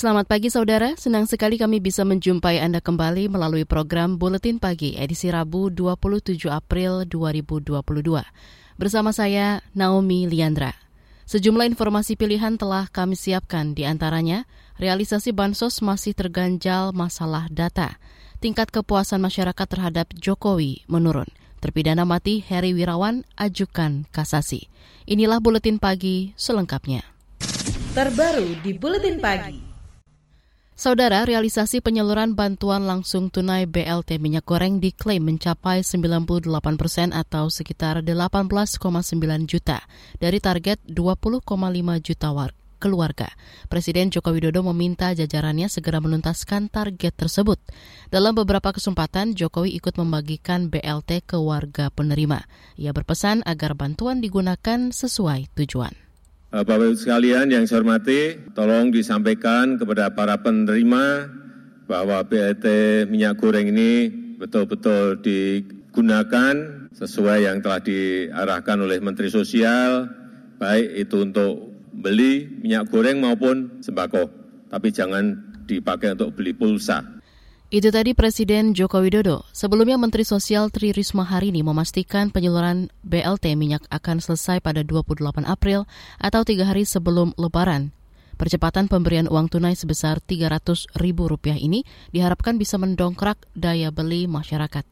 Selamat pagi saudara, senang sekali kami bisa menjumpai Anda kembali melalui program Buletin Pagi edisi Rabu 27 April 2022. Bersama saya Naomi Liandra. Sejumlah informasi pilihan telah kami siapkan di antaranya realisasi bansos masih terganjal masalah data. Tingkat kepuasan masyarakat terhadap Jokowi menurun. Terpidana mati Heri Wirawan ajukan kasasi. Inilah Buletin Pagi selengkapnya. Terbaru di Buletin Pagi. Saudara, realisasi penyaluran bantuan langsung tunai BLT minyak goreng diklaim mencapai 98 persen atau sekitar 18,9 juta dari target 20,5 juta war keluarga. Presiden Joko Widodo meminta jajarannya segera menuntaskan target tersebut. Dalam beberapa kesempatan, Jokowi ikut membagikan BLT ke warga penerima. Ia berpesan agar bantuan digunakan sesuai tujuan. Eh, Bapak Ibu sekalian yang saya hormati, tolong disampaikan kepada para penerima bahwa BLT minyak goreng ini betul-betul digunakan sesuai yang telah diarahkan oleh Menteri Sosial, baik itu untuk beli minyak goreng maupun sembako, tapi jangan dipakai untuk beli pulsa. Itu tadi Presiden Joko Widodo. Sebelumnya Menteri Sosial Tri Risma hari ini memastikan penyaluran BLT minyak akan selesai pada 28 April atau tiga hari sebelum Lebaran. Percepatan pemberian uang tunai sebesar Rp300.000 ini diharapkan bisa mendongkrak daya beli masyarakat.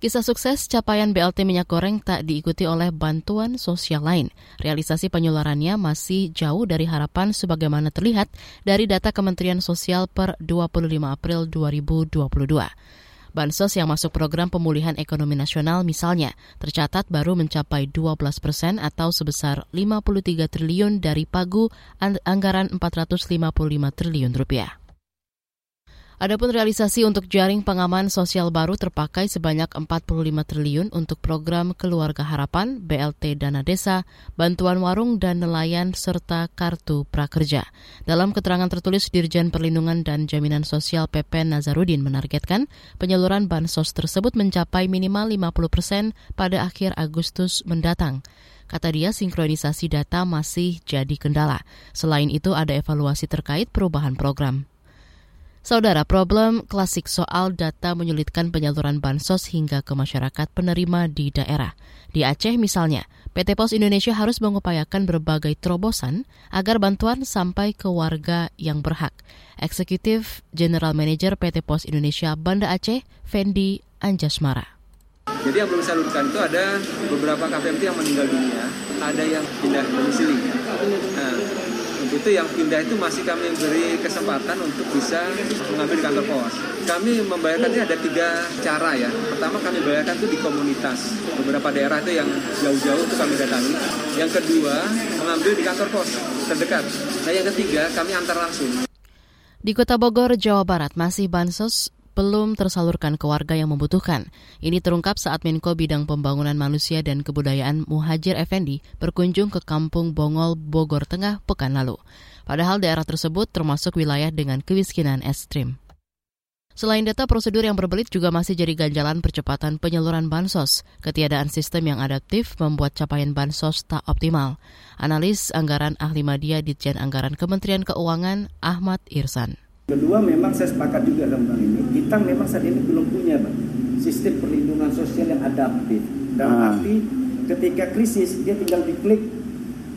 Kisah sukses capaian BLT minyak goreng tak diikuti oleh bantuan sosial lain. Realisasi penyalurannya masih jauh dari harapan sebagaimana terlihat dari data Kementerian Sosial per 25 April 2022. Bansos yang masuk program pemulihan ekonomi nasional misalnya tercatat baru mencapai 12 persen atau sebesar 53 triliun dari pagu anggaran 455 triliun rupiah. Adapun realisasi untuk jaring pengaman sosial baru terpakai sebanyak 45 triliun untuk program Keluarga Harapan, BLT Dana Desa, bantuan warung dan nelayan serta kartu prakerja. Dalam keterangan tertulis Dirjen Perlindungan dan Jaminan Sosial PP Nazarudin menargetkan penyaluran bansos tersebut mencapai minimal 50 persen pada akhir Agustus mendatang. Kata dia, sinkronisasi data masih jadi kendala. Selain itu, ada evaluasi terkait perubahan program. Saudara, problem klasik soal data menyulitkan penyaluran bansos hingga ke masyarakat penerima di daerah. Di Aceh misalnya, PT Pos Indonesia harus mengupayakan berbagai terobosan agar bantuan sampai ke warga yang berhak. Eksekutif General Manager PT Pos Indonesia Banda Aceh, Fendi Anjasmara. Jadi yang belum salurkan itu ada beberapa KPMT yang meninggal dunia, ada yang pindah domisili. Itu yang pindah itu masih kami beri kesempatan untuk bisa mengambil di kantor pos. Kami membayarkannya ada tiga cara ya. Pertama kami bayarkan itu di komunitas. Beberapa daerah itu yang jauh-jauh itu kami datangi. Yang kedua mengambil di kantor pos terdekat. Nah yang ketiga kami antar langsung. Di Kota Bogor, Jawa Barat masih bansos belum tersalurkan ke warga yang membutuhkan. Ini terungkap saat Menko Bidang Pembangunan Manusia dan Kebudayaan Muhajir Effendi berkunjung ke Kampung Bongol, Bogor Tengah pekan lalu. Padahal daerah tersebut termasuk wilayah dengan kemiskinan ekstrim. Selain data, prosedur yang berbelit juga masih jadi ganjalan percepatan penyaluran bansos. Ketiadaan sistem yang adaptif membuat capaian bansos tak optimal. Analis anggaran ahli media Ditjen Anggaran Kementerian Keuangan Ahmad Irsan. Kedua memang saya sepakat juga dalam hal ini, kita memang saat ini belum punya Pak, sistem perlindungan sosial yang adaptif. Dalam ah. arti ketika krisis dia tinggal diklik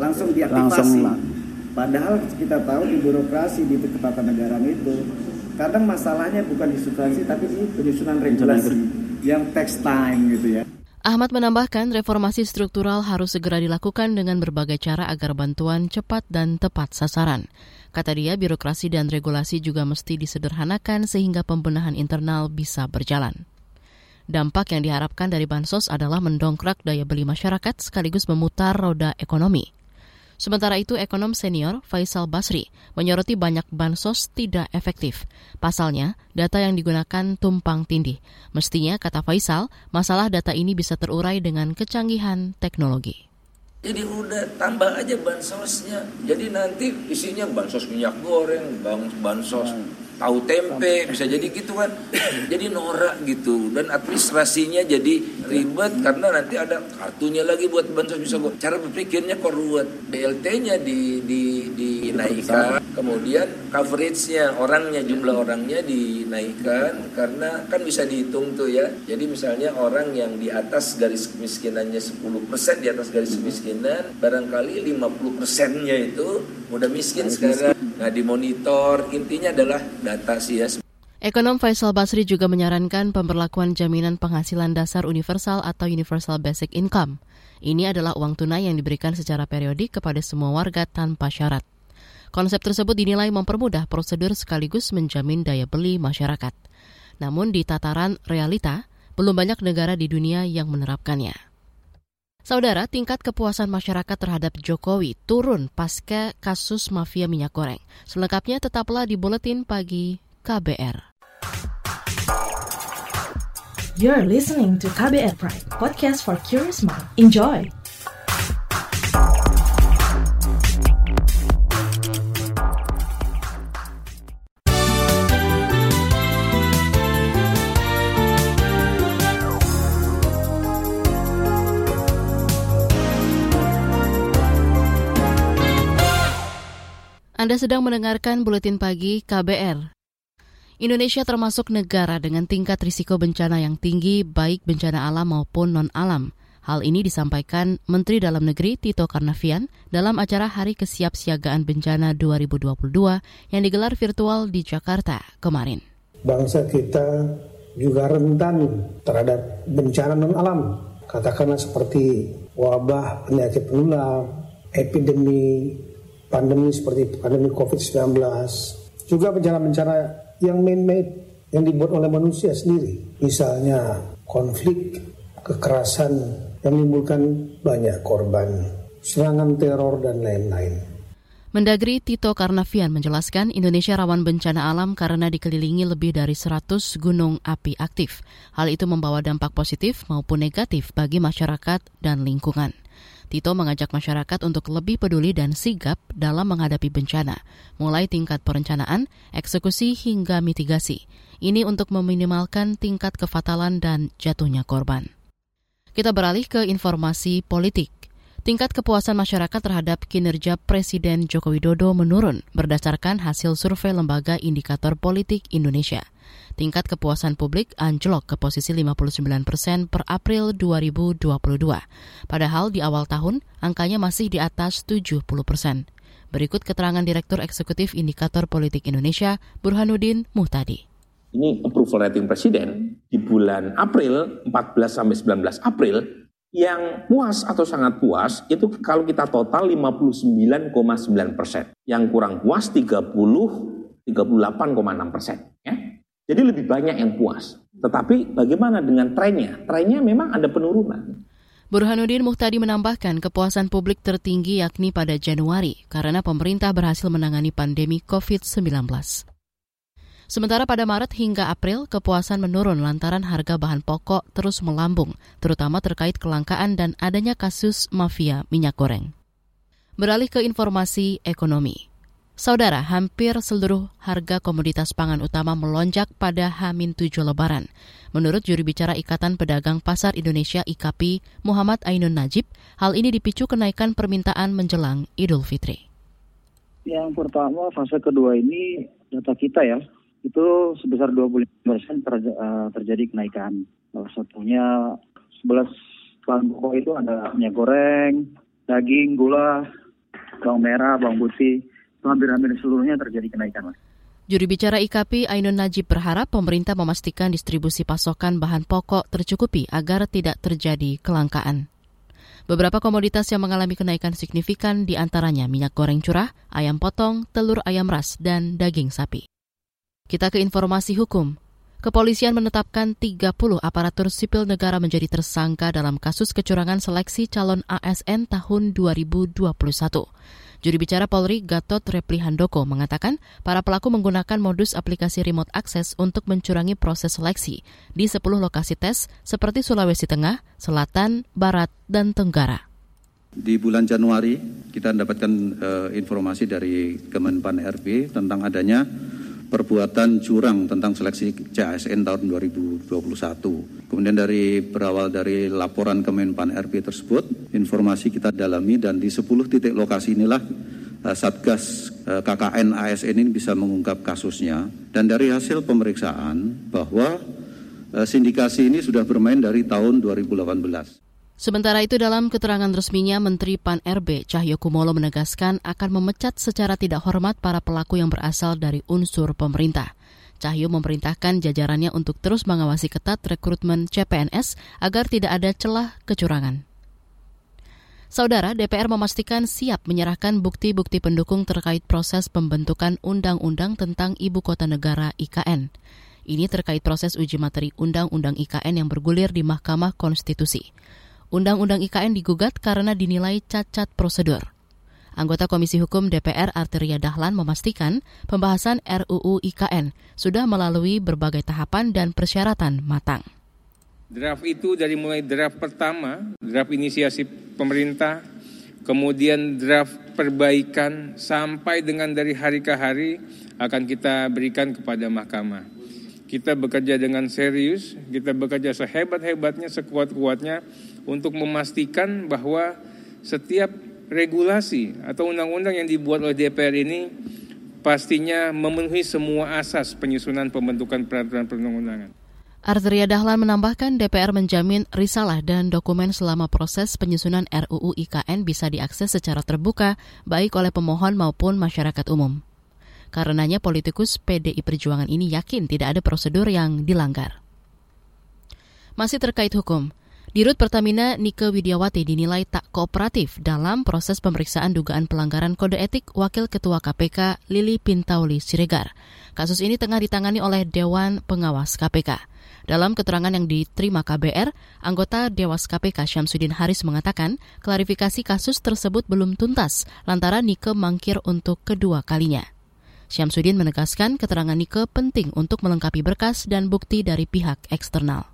langsung diaktifasi. Langsung Padahal kita tahu di birokrasi di ketatanegaraan itu kadang masalahnya bukan di substansi tapi di penyusunan regulasi yang text time gitu ya. Ahmad menambahkan reformasi struktural harus segera dilakukan dengan berbagai cara agar bantuan cepat dan tepat sasaran. Kata dia, birokrasi dan regulasi juga mesti disederhanakan sehingga pembenahan internal bisa berjalan. Dampak yang diharapkan dari bansos adalah mendongkrak daya beli masyarakat sekaligus memutar roda ekonomi. Sementara itu, ekonom senior Faisal Basri menyoroti banyak bansos tidak efektif. Pasalnya, data yang digunakan tumpang tindih. Mestinya, kata Faisal, masalah data ini bisa terurai dengan kecanggihan teknologi. Jadi udah tambah aja bansosnya. Jadi nanti isinya bansos minyak goreng, bansos tahu tempe bisa jadi gitu kan. Jadi norak gitu. Dan administrasinya jadi ribet karena nanti ada kartunya lagi buat bansos. Bisa gua cara berpikirnya kok ruwet. BLT-nya di, di dinaikkan. Kemudian coverage-nya orangnya jumlah orangnya dinaikkan. Karena kan bisa dihitung tuh ya. Jadi misalnya orang yang di atas garis kemiskinannya 10% di atas garis kemiskinan barangkali 50 persennya itu udah miskin. sekarang nah dimonitor intinya adalah data sih ya. Ekonom Faisal Basri juga menyarankan pemberlakuan jaminan penghasilan dasar universal atau universal basic income. Ini adalah uang tunai yang diberikan secara periodik kepada semua warga tanpa syarat. Konsep tersebut dinilai mempermudah prosedur sekaligus menjamin daya beli masyarakat. Namun di tataran realita, belum banyak negara di dunia yang menerapkannya. Saudara, tingkat kepuasan masyarakat terhadap Jokowi turun pasca kasus mafia minyak goreng. Selengkapnya tetaplah di Buletin Pagi KBR. You're listening to KBR Pride, podcast for curious mind. Enjoy! Anda sedang mendengarkan buletin pagi KBR. Indonesia termasuk negara dengan tingkat risiko bencana yang tinggi baik bencana alam maupun non-alam. Hal ini disampaikan Menteri Dalam Negeri Tito Karnavian dalam acara Hari Kesiapsiagaan Bencana 2022 yang digelar virtual di Jakarta kemarin. Bangsa kita juga rentan terhadap bencana non-alam, katakanlah seperti wabah, penyakit penular, epidemi, pandemi seperti pandemi COVID-19, juga bencana-bencana yang man-made yang dibuat oleh manusia sendiri. Misalnya konflik, kekerasan yang menimbulkan banyak korban, serangan teror dan lain-lain. Mendagri Tito Karnavian menjelaskan Indonesia rawan bencana alam karena dikelilingi lebih dari 100 gunung api aktif. Hal itu membawa dampak positif maupun negatif bagi masyarakat dan lingkungan. Tito mengajak masyarakat untuk lebih peduli dan sigap dalam menghadapi bencana, mulai tingkat perencanaan, eksekusi hingga mitigasi. Ini untuk meminimalkan tingkat kefatalan dan jatuhnya korban. Kita beralih ke informasi politik. Tingkat kepuasan masyarakat terhadap kinerja Presiden Joko Widodo menurun berdasarkan hasil survei Lembaga Indikator Politik Indonesia. Tingkat kepuasan publik anjlok ke posisi 59 persen per April 2022. Padahal di awal tahun angkanya masih di atas 70 persen. Berikut keterangan Direktur Eksekutif Indikator Politik Indonesia, Burhanuddin Muhtadi. Ini approval rating presiden di bulan April 14 sampai 19 April yang puas atau sangat puas itu kalau kita total 59,9 persen. Yang kurang puas 30 38,6 persen. Ya. Jadi lebih banyak yang puas. Tetapi bagaimana dengan trennya? Trennya memang ada penurunan. Burhanuddin Muhtadi menambahkan kepuasan publik tertinggi yakni pada Januari karena pemerintah berhasil menangani pandemi COVID-19. Sementara pada Maret hingga April, kepuasan menurun lantaran harga bahan pokok terus melambung, terutama terkait kelangkaan dan adanya kasus mafia minyak goreng. Beralih ke informasi ekonomi. Saudara, hampir seluruh harga komoditas pangan utama melonjak pada H-7 Lebaran. Menurut juri bicara Ikatan Pedagang Pasar Indonesia IKP, Muhammad Ainun Najib, hal ini dipicu kenaikan permintaan menjelang Idul Fitri. Yang pertama, fase kedua ini data kita ya, itu sebesar 25 persen eh, terjadi kenaikan. Salah satunya 11 bahan pokok itu ada minyak goreng, daging, gula, bawang merah, bawang putih, hampir-hampir seluruhnya terjadi kenaikan, Mas. Juri bicara IKP Ainun Najib berharap pemerintah memastikan distribusi pasokan bahan pokok tercukupi agar tidak terjadi kelangkaan. Beberapa komoditas yang mengalami kenaikan signifikan di antaranya minyak goreng curah, ayam potong, telur ayam ras, dan daging sapi. Kita ke informasi hukum. Kepolisian menetapkan 30 aparatur sipil negara menjadi tersangka dalam kasus kecurangan seleksi calon ASN tahun 2021. Juri bicara Polri Gatot Repli Handoko mengatakan para pelaku menggunakan modus aplikasi remote access untuk mencurangi proses seleksi di 10 lokasi tes seperti Sulawesi Tengah, Selatan, Barat, dan Tenggara. Di bulan Januari kita mendapatkan uh, informasi dari Kemenpan RB tentang adanya perbuatan curang tentang seleksi CASN tahun 2021. Kemudian dari berawal dari laporan Kemenpan RB tersebut, informasi kita dalami dan di 10 titik lokasi inilah uh, Satgas eh, KKN ASN ini bisa mengungkap kasusnya. Dan dari hasil pemeriksaan bahwa uh, sindikasi ini sudah bermain dari tahun 2018. Sementara itu dalam keterangan resminya Menteri Pan RB Cahyo Kumolo menegaskan akan memecat secara tidak hormat para pelaku yang berasal dari unsur pemerintah. Cahyo memerintahkan jajarannya untuk terus mengawasi ketat rekrutmen CPNS agar tidak ada celah kecurangan. Saudara, DPR memastikan siap menyerahkan bukti-bukti pendukung terkait proses pembentukan Undang-Undang tentang Ibu Kota Negara IKN. Ini terkait proses uji materi Undang-Undang IKN yang bergulir di Mahkamah Konstitusi. Undang-Undang IKN digugat karena dinilai cacat prosedur. Anggota Komisi Hukum DPR Arteria Dahlan memastikan pembahasan RUU IKN sudah melalui berbagai tahapan dan persyaratan matang. Draft itu dari mulai draft pertama, draft inisiasi pemerintah, kemudian draft perbaikan sampai dengan dari hari ke hari akan kita berikan kepada mahkamah. Kita bekerja dengan serius, kita bekerja sehebat-hebatnya, sekuat-kuatnya untuk memastikan bahwa setiap regulasi atau undang-undang yang dibuat oleh DPR ini pastinya memenuhi semua asas penyusunan pembentukan peraturan perundang-undangan. Arteria Dahlan menambahkan DPR menjamin risalah dan dokumen selama proses penyusunan RUU IKN bisa diakses secara terbuka baik oleh pemohon maupun masyarakat umum. Karenanya politikus PDI Perjuangan ini yakin tidak ada prosedur yang dilanggar. Masih terkait hukum, Dirut Pertamina Nike Widiawati dinilai tak kooperatif dalam proses pemeriksaan dugaan pelanggaran kode etik Wakil Ketua KPK Lili Pintauli Siregar. Kasus ini tengah ditangani oleh Dewan Pengawas KPK. Dalam keterangan yang diterima KBR, anggota Dewas KPK Syamsuddin Haris mengatakan klarifikasi kasus tersebut belum tuntas lantaran Nike mangkir untuk kedua kalinya. Syamsuddin menegaskan keterangan Nike penting untuk melengkapi berkas dan bukti dari pihak eksternal.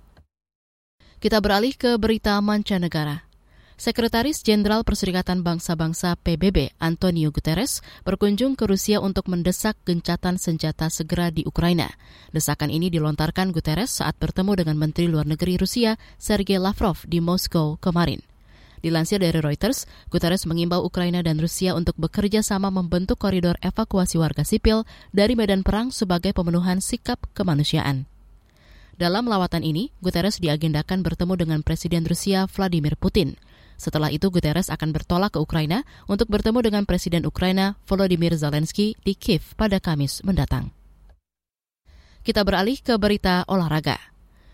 Kita beralih ke berita mancanegara. Sekretaris Jenderal Perserikatan Bangsa-Bangsa PBB Antonio Guterres berkunjung ke Rusia untuk mendesak gencatan senjata segera di Ukraina. Desakan ini dilontarkan Guterres saat bertemu dengan Menteri Luar Negeri Rusia Sergei Lavrov di Moskow kemarin. Dilansir dari Reuters, Guterres mengimbau Ukraina dan Rusia untuk bekerja sama membentuk koridor evakuasi warga sipil dari medan perang sebagai pemenuhan sikap kemanusiaan. Dalam lawatan ini, Guterres diagendakan bertemu dengan Presiden Rusia Vladimir Putin. Setelah itu, Guterres akan bertolak ke Ukraina untuk bertemu dengan Presiden Ukraina Volodymyr Zelensky di Kiev pada Kamis mendatang. Kita beralih ke berita olahraga.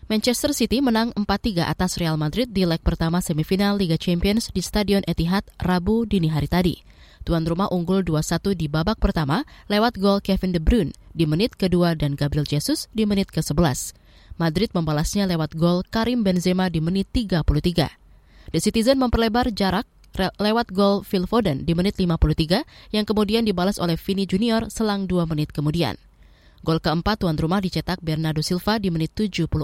Manchester City menang 4-3 atas Real Madrid di leg pertama semifinal Liga Champions di Stadion Etihad Rabu dini hari tadi. Tuan rumah unggul 2-1 di babak pertama lewat gol Kevin De Bruyne di menit kedua dan Gabriel Jesus di menit ke-11. Madrid membalasnya lewat gol Karim Benzema di menit 33. The Citizen memperlebar jarak lewat gol Phil Foden di menit 53 yang kemudian dibalas oleh Vini Junior selang 2 menit kemudian. Gol keempat tuan rumah dicetak Bernardo Silva di menit 74.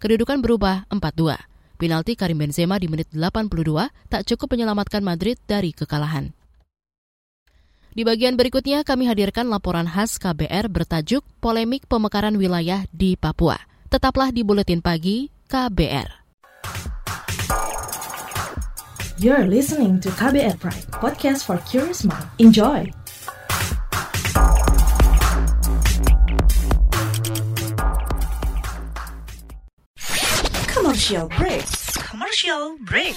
Kedudukan berubah 4-2. Penalti Karim Benzema di menit 82 tak cukup menyelamatkan Madrid dari kekalahan. Di bagian berikutnya kami hadirkan laporan khas KBR bertajuk Polemik Pemekaran Wilayah di Papua. Tetaplah di Buletin Pagi KBR. You're listening to KBR Pride, podcast for curious mind. Enjoy! Commercial break. Commercial break.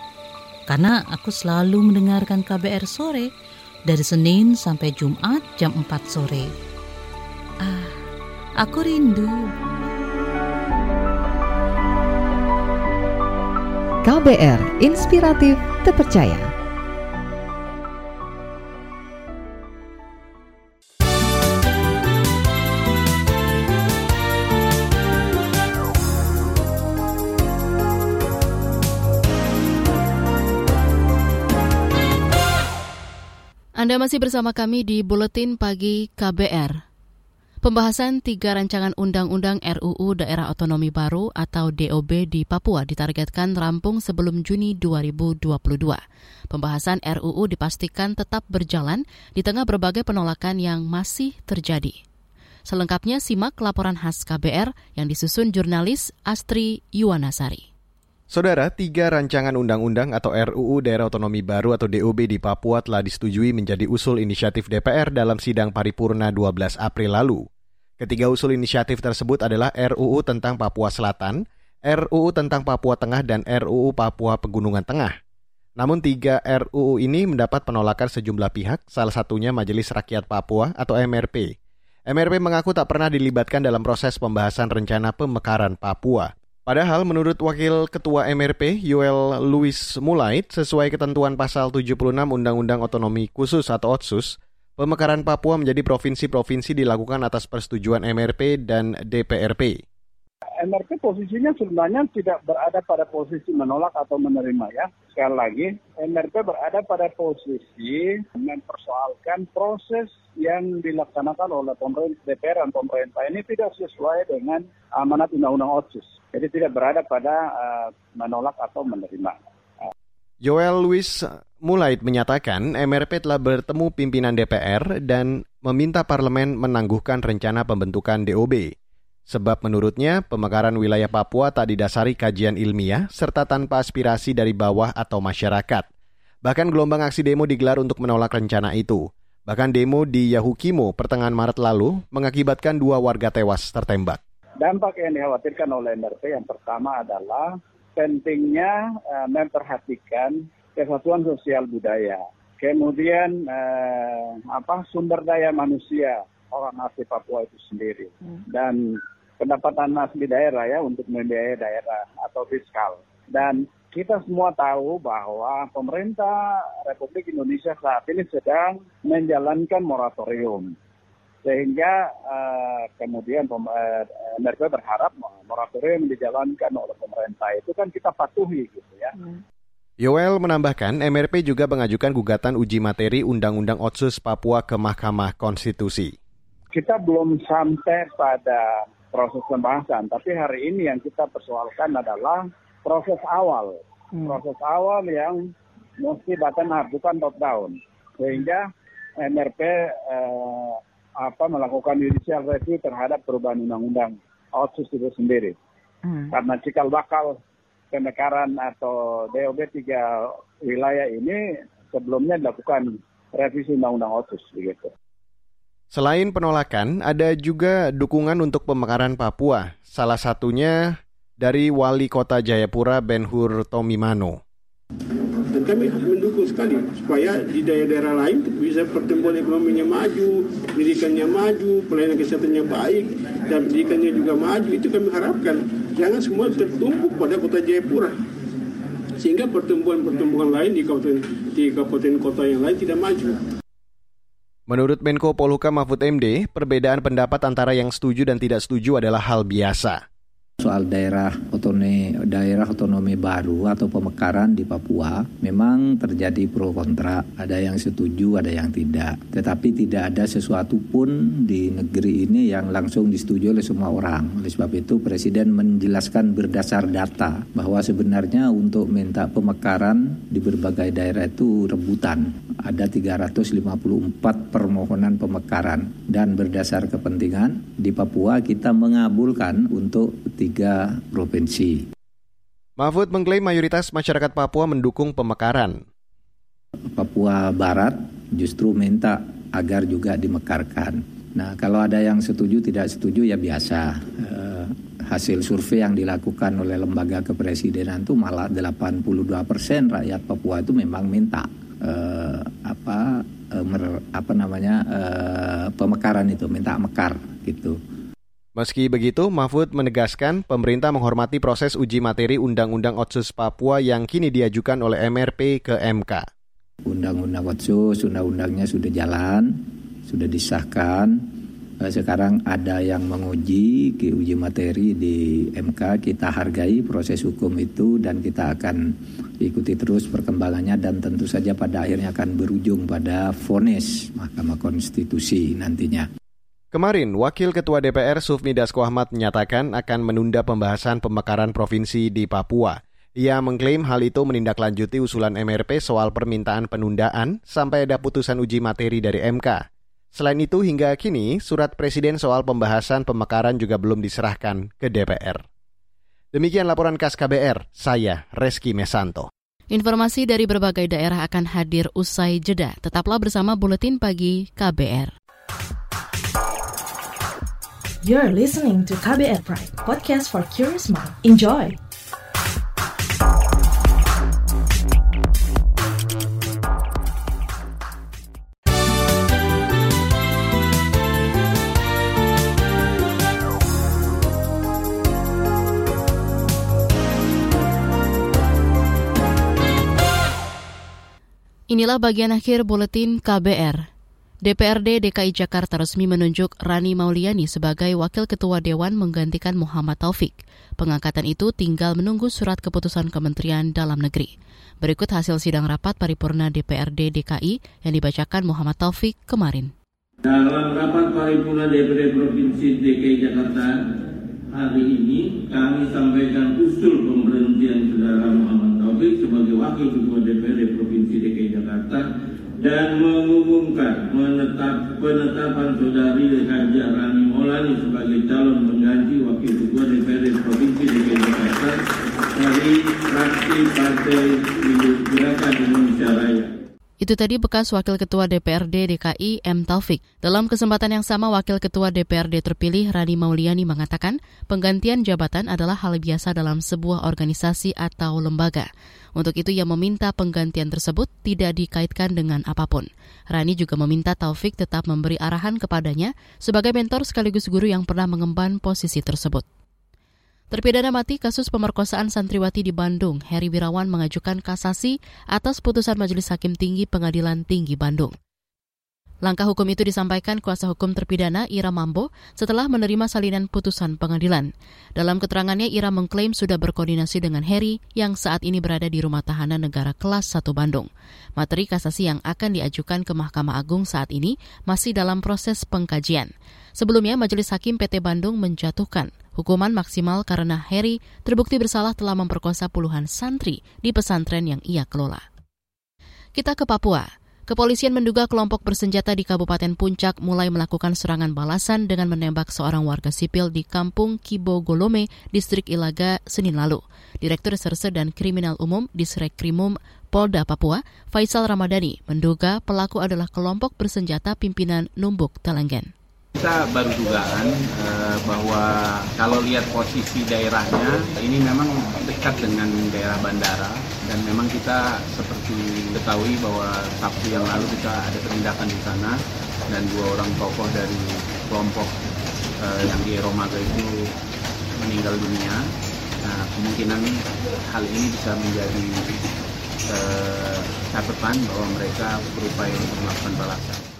Karena aku selalu mendengarkan KBR sore dari Senin sampai Jumat jam 4 sore. Ah, aku rindu. KBR Inspiratif Terpercaya. Anda masih bersama kami di Buletin Pagi KBR. Pembahasan tiga rancangan undang-undang RUU Daerah Otonomi Baru atau DOB di Papua ditargetkan rampung sebelum Juni 2022. Pembahasan RUU dipastikan tetap berjalan di tengah berbagai penolakan yang masih terjadi. Selengkapnya simak laporan khas KBR yang disusun jurnalis Astri Yuwanasari. Saudara, tiga rancangan undang-undang atau RUU Daerah Otonomi Baru atau DOB di Papua telah disetujui menjadi usul inisiatif DPR dalam sidang paripurna 12 April lalu. Ketiga usul inisiatif tersebut adalah RUU tentang Papua Selatan, RUU tentang Papua Tengah, dan RUU Papua Pegunungan Tengah. Namun tiga RUU ini mendapat penolakan sejumlah pihak, salah satunya Majelis Rakyat Papua atau MRP. MRP mengaku tak pernah dilibatkan dalam proses pembahasan rencana pemekaran Papua. Padahal menurut Wakil Ketua MRP, Yoel Louis Mulait, sesuai ketentuan pasal 76 Undang-Undang Otonomi Khusus atau OTSUS, pemekaran Papua menjadi provinsi-provinsi dilakukan atas persetujuan MRP dan DPRP. MRP posisinya sebenarnya tidak berada pada posisi menolak atau menerima ya. Sekali lagi, MRP berada pada posisi mempersoalkan proses yang dilaksanakan oleh pemerintah DPR dan pemerintah ini tidak sesuai dengan amanat Undang-Undang OTSUS. Jadi tidak berada pada uh, menolak atau menerima. Joel Louis Mulait menyatakan MRP telah bertemu pimpinan DPR dan meminta parlemen menangguhkan rencana pembentukan DOB. Sebab menurutnya pemekaran wilayah Papua tak didasari kajian ilmiah serta tanpa aspirasi dari bawah atau masyarakat. Bahkan gelombang aksi demo digelar untuk menolak rencana itu. Bahkan demo di Yahukimo pertengahan Maret lalu mengakibatkan dua warga tewas tertembak. Dampak yang dikhawatirkan oleh MRP yang pertama adalah pentingnya uh, memperhatikan kesatuan sosial budaya. Kemudian uh, apa sumber daya manusia orang asli Papua itu sendiri hmm. dan pendapatan asli daerah ya untuk membiayai daerah atau fiskal. Dan kita semua tahu bahwa pemerintah Republik Indonesia saat ini sedang menjalankan moratorium sehingga uh, kemudian uh, MRP berharap moratorium dijalankan oleh pemerintah itu kan kita patuhi gitu ya. Hmm. Yoel menambahkan, MRP juga mengajukan gugatan uji materi Undang-Undang Otsus Papua ke Mahkamah Konstitusi. Kita belum sampai pada proses pembahasan, tapi hari ini yang kita persoalkan adalah proses awal. Hmm. Proses awal yang mesti bottom up, bukan top down. Sehingga MRP eh, apa melakukan judicial review terhadap perubahan undang-undang otsus itu sendiri. Hmm. Karena cikal bakal pemekaran atau DOB tiga wilayah ini sebelumnya dilakukan revisi undang-undang otsus begitu. Selain penolakan, ada juga dukungan untuk pemekaran Papua. Salah satunya dari Wali Kota Jayapura Ben Hur Tomimano. Dan kami mendukung sekali supaya di daerah-daerah lain bisa pertumbuhan ekonominya maju, pendidikannya maju, pelayanan kesehatannya baik, dan pendidikannya juga maju. Itu kami harapkan. Jangan semua tertumpuk pada kota Jayapura. Sehingga pertumbuhan-pertumbuhan lain di kabupaten, di kabupaten kota yang lain tidak maju. Menurut Menko Polhukam Mahfud MD, perbedaan pendapat antara yang setuju dan tidak setuju adalah hal biasa soal daerah otonomi daerah otonomi baru atau pemekaran di Papua memang terjadi pro kontra. Ada yang setuju ada yang tidak. Tetapi tidak ada sesuatu pun di negeri ini yang langsung disetujui oleh semua orang. Oleh sebab itu presiden menjelaskan berdasar data bahwa sebenarnya untuk minta pemekaran di berbagai daerah itu rebutan ada 354 permohonan pemekaran dan berdasar kepentingan di Papua kita mengabulkan untuk tiga provinsi. Mahfud mengklaim mayoritas masyarakat Papua mendukung pemekaran. Papua Barat justru minta agar juga dimekarkan. Nah, kalau ada yang setuju tidak setuju ya biasa. Eh, hasil survei yang dilakukan oleh lembaga kepresidenan itu malah 82 persen rakyat Papua itu memang minta eh, apa eh, mer, apa namanya eh, pemekaran itu minta mekar gitu. Meski begitu, Mahfud menegaskan pemerintah menghormati proses uji materi Undang-Undang Otsus Papua yang kini diajukan oleh MRP ke MK. Undang-Undang Otsus, undang-undangnya sudah jalan, sudah disahkan, sekarang ada yang menguji uji materi di MK kita hargai proses hukum itu dan kita akan ikuti terus perkembangannya dan tentu saja pada akhirnya akan berujung pada vonis Mahkamah Konstitusi nantinya. Kemarin, Wakil Ketua DPR Sufmi Dasko Ahmad menyatakan akan menunda pembahasan pemekaran provinsi di Papua. Ia mengklaim hal itu menindaklanjuti usulan MRP soal permintaan penundaan sampai ada putusan uji materi dari MK. Selain itu, hingga kini surat presiden soal pembahasan pemekaran juga belum diserahkan ke DPR. Demikian laporan khas KBR, saya Reski Mesanto. Informasi dari berbagai daerah akan hadir usai jeda. Tetaplah bersama Buletin Pagi KBR. You're listening to KBR Pride, podcast for curious mind. Enjoy! Inilah bagian akhir buletin KBR. DPRD DKI Jakarta resmi menunjuk Rani Mauliani sebagai Wakil Ketua Dewan menggantikan Muhammad Taufik. Pengangkatan itu tinggal menunggu surat keputusan Kementerian Dalam Negeri. Berikut hasil sidang rapat paripurna DPRD DKI yang dibacakan Muhammad Taufik kemarin. Dalam rapat paripurna DPRD Provinsi DKI Jakarta hari ini kami sampaikan usul pemberhentian saudara Muhammad Taufik sebagai Wakil Ketua DPRD Provinsi DKI Jakarta dan mengumumkan menetap penetapan saudari Haji Rani Maulani sebagai calon pengganti Wakil Ketua DPRD Provinsi DKI Jakarta dari fraksi Partai Gerakan Indonesia Raya. Itu tadi bekas Wakil Ketua DPRD DKI M. Taufik. Dalam kesempatan yang sama, Wakil Ketua DPRD terpilih Rani Mauliani mengatakan penggantian jabatan adalah hal biasa dalam sebuah organisasi atau lembaga. Untuk itu ia meminta penggantian tersebut tidak dikaitkan dengan apa pun. Rani juga meminta Taufik tetap memberi arahan kepadanya sebagai mentor sekaligus guru yang pernah mengemban posisi tersebut. Terpidana mati kasus pemerkosaan santriwati di Bandung, Heri Wirawan mengajukan kasasi atas putusan Majelis Hakim Tinggi Pengadilan Tinggi Bandung. Langkah hukum itu disampaikan kuasa hukum terpidana Ira Mambo setelah menerima salinan putusan pengadilan. Dalam keterangannya, Ira mengklaim sudah berkoordinasi dengan Heri yang saat ini berada di rumah tahanan negara kelas 1 Bandung. Materi kasasi yang akan diajukan ke Mahkamah Agung saat ini masih dalam proses pengkajian. Sebelumnya, Majelis Hakim PT Bandung menjatuhkan Hukuman maksimal karena Harry terbukti bersalah telah memperkosa puluhan santri di pesantren yang ia kelola. Kita ke Papua. Kepolisian menduga kelompok bersenjata di Kabupaten Puncak mulai melakukan serangan balasan dengan menembak seorang warga sipil di Kampung Kibo Golome, Distrik Ilaga, Senin lalu. Direktur Reserse dan Kriminal Umum Disrek Krimum Polda Papua, Faisal Ramadhani, menduga pelaku adalah kelompok bersenjata pimpinan Numbuk Telenggen. Kita baru dugaan eh, bahwa kalau lihat posisi daerahnya ini memang dekat dengan daerah bandara dan memang kita seperti ketahui bahwa Sabtu yang lalu kita ada penindakan di sana dan dua orang tokoh dari kelompok eh, yang di Eromaga itu meninggal dunia. Nah, kemungkinan hal ini bisa menjadi eh, catatan bahwa mereka berupaya untuk melakukan balasan.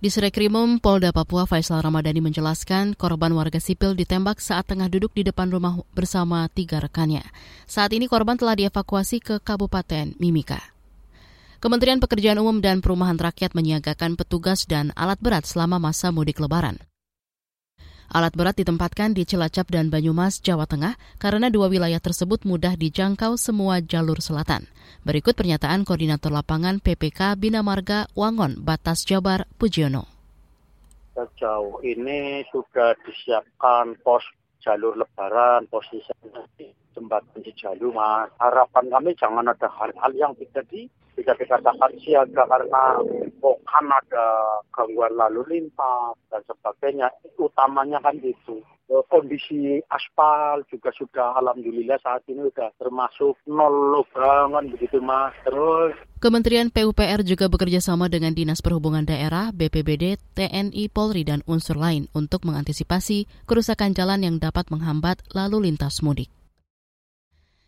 Di Serekrimum Polda Papua Faisal Ramadhani menjelaskan korban warga sipil ditembak saat tengah duduk di depan rumah bersama tiga rekannya. Saat ini korban telah dievakuasi ke Kabupaten Mimika. Kementerian Pekerjaan Umum dan Perumahan Rakyat menyiagakan petugas dan alat berat selama masa mudik lebaran. Alat berat ditempatkan di Cilacap dan Banyumas, Jawa Tengah karena dua wilayah tersebut mudah dijangkau semua jalur selatan. Berikut pernyataan Koordinator Lapangan PPK Bina Marga Wangon, Batas Jabar, Pujiono. Sejauh ini sudah disiapkan pos jalur lebaran, posisinya di jembatan Cijalu, Mas. Harapan kami jangan ada hal-hal yang tidak di bisa dikatakan siaga karena bukan ada gangguan lalu lintas dan sebagainya. Utamanya kan itu e, kondisi aspal juga sudah alhamdulillah saat ini sudah termasuk nol lobangan begitu mas terus Kementerian PUPR juga bekerja sama dengan Dinas Perhubungan Daerah, BPBD, TNI, Polri, dan unsur lain untuk mengantisipasi kerusakan jalan yang dapat menghambat lalu lintas mudik.